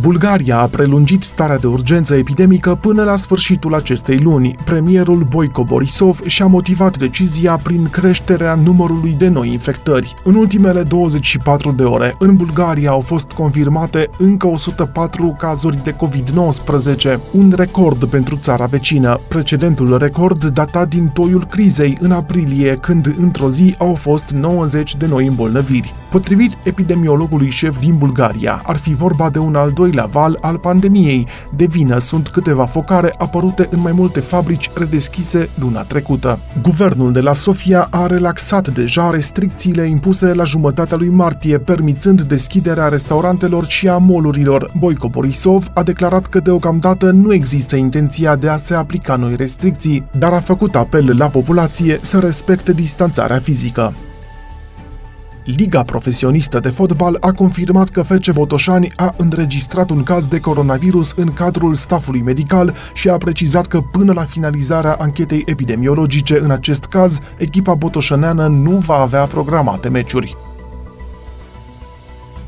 Bulgaria a prelungit starea de urgență epidemică până la sfârșitul acestei luni. Premierul Boico Borisov și-a motivat decizia prin creșterea numărului de noi infectări. În ultimele 24 de ore, în Bulgaria au fost confirmate încă 104 cazuri de COVID-19, un record pentru țara vecină. Precedentul record data din toiul crizei în aprilie, când într-o zi au fost 90 de noi îmbolnăviri. Potrivit epidemiologului șef din Bulgaria, ar fi vorba de un al doilea val al pandemiei. De vină sunt câteva focare apărute în mai multe fabrici redeschise luna trecută. Guvernul de la Sofia a relaxat deja restricțiile impuse la jumătatea lui martie, permițând deschiderea restaurantelor și a molurilor. Boico Borisov a declarat că deocamdată nu există intenția de a se aplica noi restricții, dar a făcut apel la populație să respecte distanțarea fizică. Liga Profesionistă de Fotbal a confirmat că FC Botoșani a înregistrat un caz de coronavirus în cadrul stafului medical și a precizat că până la finalizarea anchetei epidemiologice în acest caz, echipa botoșăneană nu va avea programate meciuri.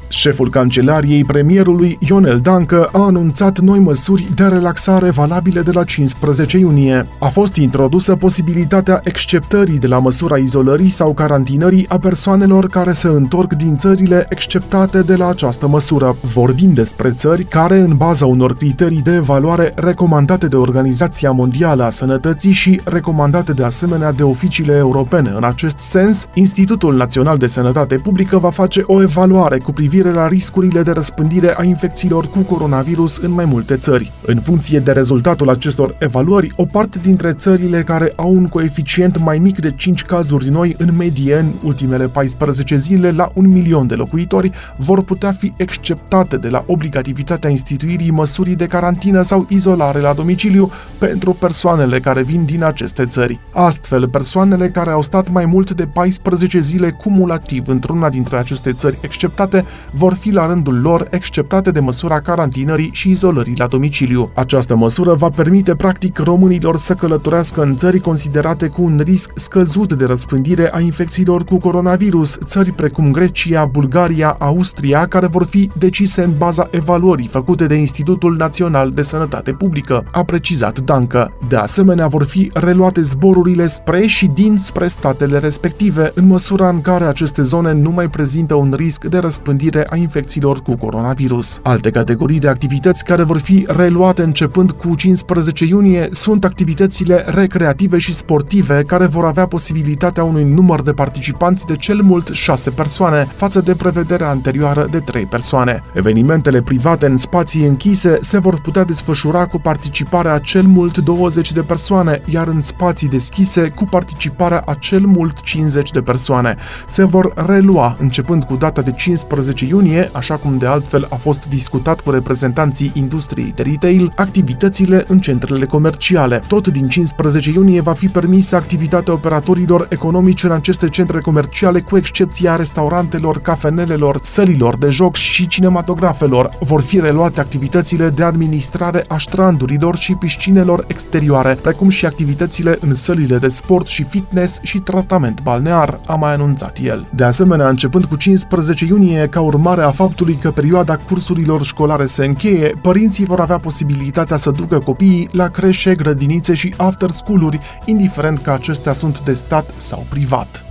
Șeful cancelariei premierului Ionel Dancă a anunțat noi măsuri de relaxare valabile de la 15 iunie. A fost introdusă posibilitatea exceptării de la măsura izolării sau carantinării a persoanelor care se întorc din țările exceptate de la această măsură. Vorbim despre țări care, în baza unor criterii de evaluare recomandate de Organizația Mondială a Sănătății și recomandate de asemenea de oficiile europene în acest sens, Institutul Național de Sănătate Publică va face o evaluare cu privire privire la riscurile de răspândire a infecțiilor cu coronavirus în mai multe țări. În funcție de rezultatul acestor evaluări, o parte dintre țările care au un coeficient mai mic de 5 cazuri noi în medie în ultimele 14 zile la un milion de locuitori vor putea fi exceptate de la obligativitatea instituirii măsurii de carantină sau izolare la domiciliu pentru persoanele care vin din aceste țări. Astfel, persoanele care au stat mai mult de 14 zile cumulativ într-una dintre aceste țări exceptate vor fi la rândul lor exceptate de măsura carantinării și izolării la domiciliu. Această măsură va permite practic românilor să călătorească în țări considerate cu un risc scăzut de răspândire a infecțiilor cu coronavirus, țări precum Grecia, Bulgaria, Austria, care vor fi decise în baza evaluării făcute de Institutul Național de Sănătate Publică, a precizat Dancă. De asemenea, vor fi reluate zborurile spre și din spre statele respective, în măsura în care aceste zone nu mai prezintă un risc de răspândire a infecțiilor cu coronavirus. Alte categorii de activități care vor fi reluate începând cu 15 iunie sunt activitățile recreative și sportive care vor avea posibilitatea unui număr de participanți de cel mult 6 persoane, față de prevederea anterioară de 3 persoane. Evenimentele private în spații închise se vor putea desfășura cu participarea a cel mult 20 de persoane, iar în spații deschise cu participarea a cel mult 50 de persoane. Se vor relua începând cu data de 15 iunie iunie, așa cum de altfel a fost discutat cu reprezentanții industriei de retail, activitățile în centrele comerciale. Tot din 15 iunie va fi permisă activitatea operatorilor economici în aceste centre comerciale, cu excepția restaurantelor, cafenelelor, sălilor de joc și cinematografelor. Vor fi reluate activitățile de administrare a strandurilor și piscinelor exterioare, precum și activitățile în sălile de sport și fitness și tratament balnear, a mai anunțat el. De asemenea, începând cu 15 iunie, ca urmare urmare a faptului că perioada cursurilor școlare se încheie, părinții vor avea posibilitatea să ducă copiii la creșe, grădinițe și after school-uri, indiferent că acestea sunt de stat sau privat.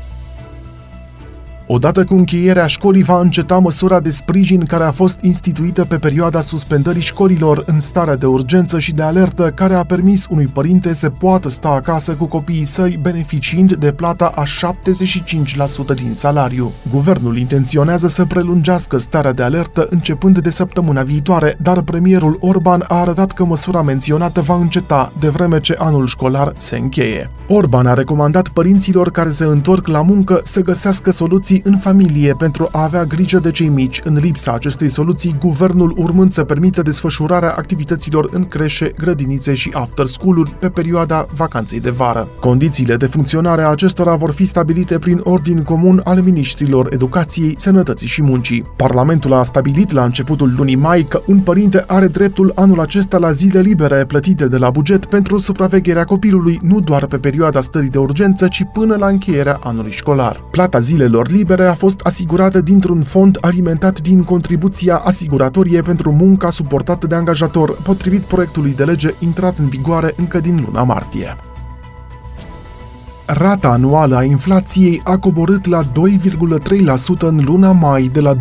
Odată cu încheierea școlii va înceta măsura de sprijin care a fost instituită pe perioada suspendării școlilor în starea de urgență și de alertă care a permis unui părinte să poată sta acasă cu copiii săi beneficiind de plata a 75% din salariu. Guvernul intenționează să prelungească starea de alertă începând de săptămâna viitoare, dar premierul Orban a arătat că măsura menționată va înceta de vreme ce anul școlar se încheie. Orban a recomandat părinților care se întorc la muncă să găsească soluții soluții în familie pentru a avea grijă de cei mici. În lipsa acestei soluții, guvernul urmând să permită desfășurarea activităților în creșe, grădinițe și after school-uri pe perioada vacanței de vară. Condițiile de funcționare a acestora vor fi stabilite prin ordin comun al ministrilor educației, sănătății și muncii. Parlamentul a stabilit la începutul lunii mai că un părinte are dreptul anul acesta la zile libere plătite de la buget pentru supravegherea copilului nu doar pe perioada stării de urgență, ci până la încheierea anului școlar. Plata zilelor libere a fost asigurată dintr-un fond alimentat din contribuția asiguratorie pentru munca suportată de angajator, potrivit proiectului de lege intrat în vigoare încă din luna martie. Rata anuală a inflației a coborât la 2,3% în luna mai, de la 2,7%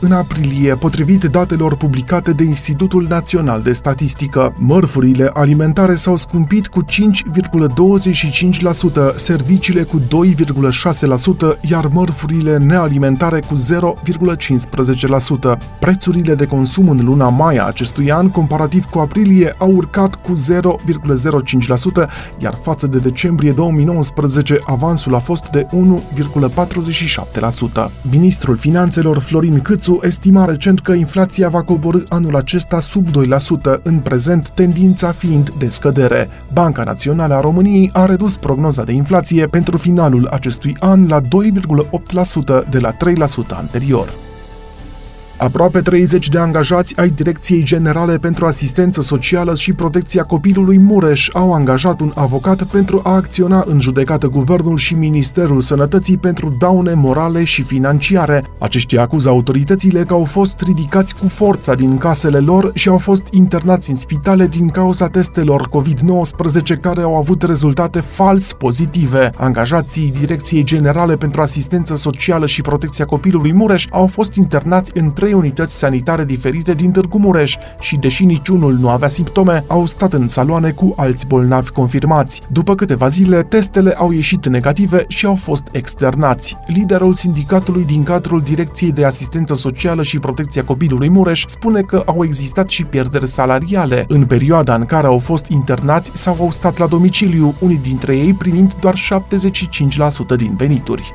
în aprilie, potrivit datelor publicate de Institutul Național de Statistică. Mărfurile alimentare s-au scumpit cu 5,25%, serviciile cu 2,6%, iar mărfurile nealimentare cu 0,15%. Prețurile de consum în luna mai a acestui an, comparativ cu aprilie, au urcat cu 0,05%, iar față de decembrie decembrie 2019 avansul a fost de 1,47%. Ministrul Finanțelor Florin Câțu estima recent că inflația va coborâ anul acesta sub 2%, în prezent tendința fiind de scădere. Banca Națională a României a redus prognoza de inflație pentru finalul acestui an la 2,8% de la 3% anterior. Aproape 30 de angajați ai Direcției Generale pentru Asistență Socială și Protecția Copilului Mureș au angajat un avocat pentru a acționa în judecată Guvernul și Ministerul Sănătății pentru daune morale și financiare. Aceștia acuză autoritățile că au fost ridicați cu forța din casele lor și au fost internați în spitale din cauza testelor COVID-19 care au avut rezultate fals pozitive. Angajații Direcției Generale pentru Asistență Socială și Protecția Copilului Mureș au fost internați în trei unități sanitare diferite din Târgu Mureș și, deși niciunul nu avea simptome, au stat în saloane cu alți bolnavi confirmați. După câteva zile, testele au ieșit negative și au fost externați. Liderul sindicatului din cadrul Direcției de Asistență Socială și Protecția Copilului Mureș spune că au existat și pierderi salariale în perioada în care au fost internați sau au stat la domiciliu, unii dintre ei primind doar 75% din venituri.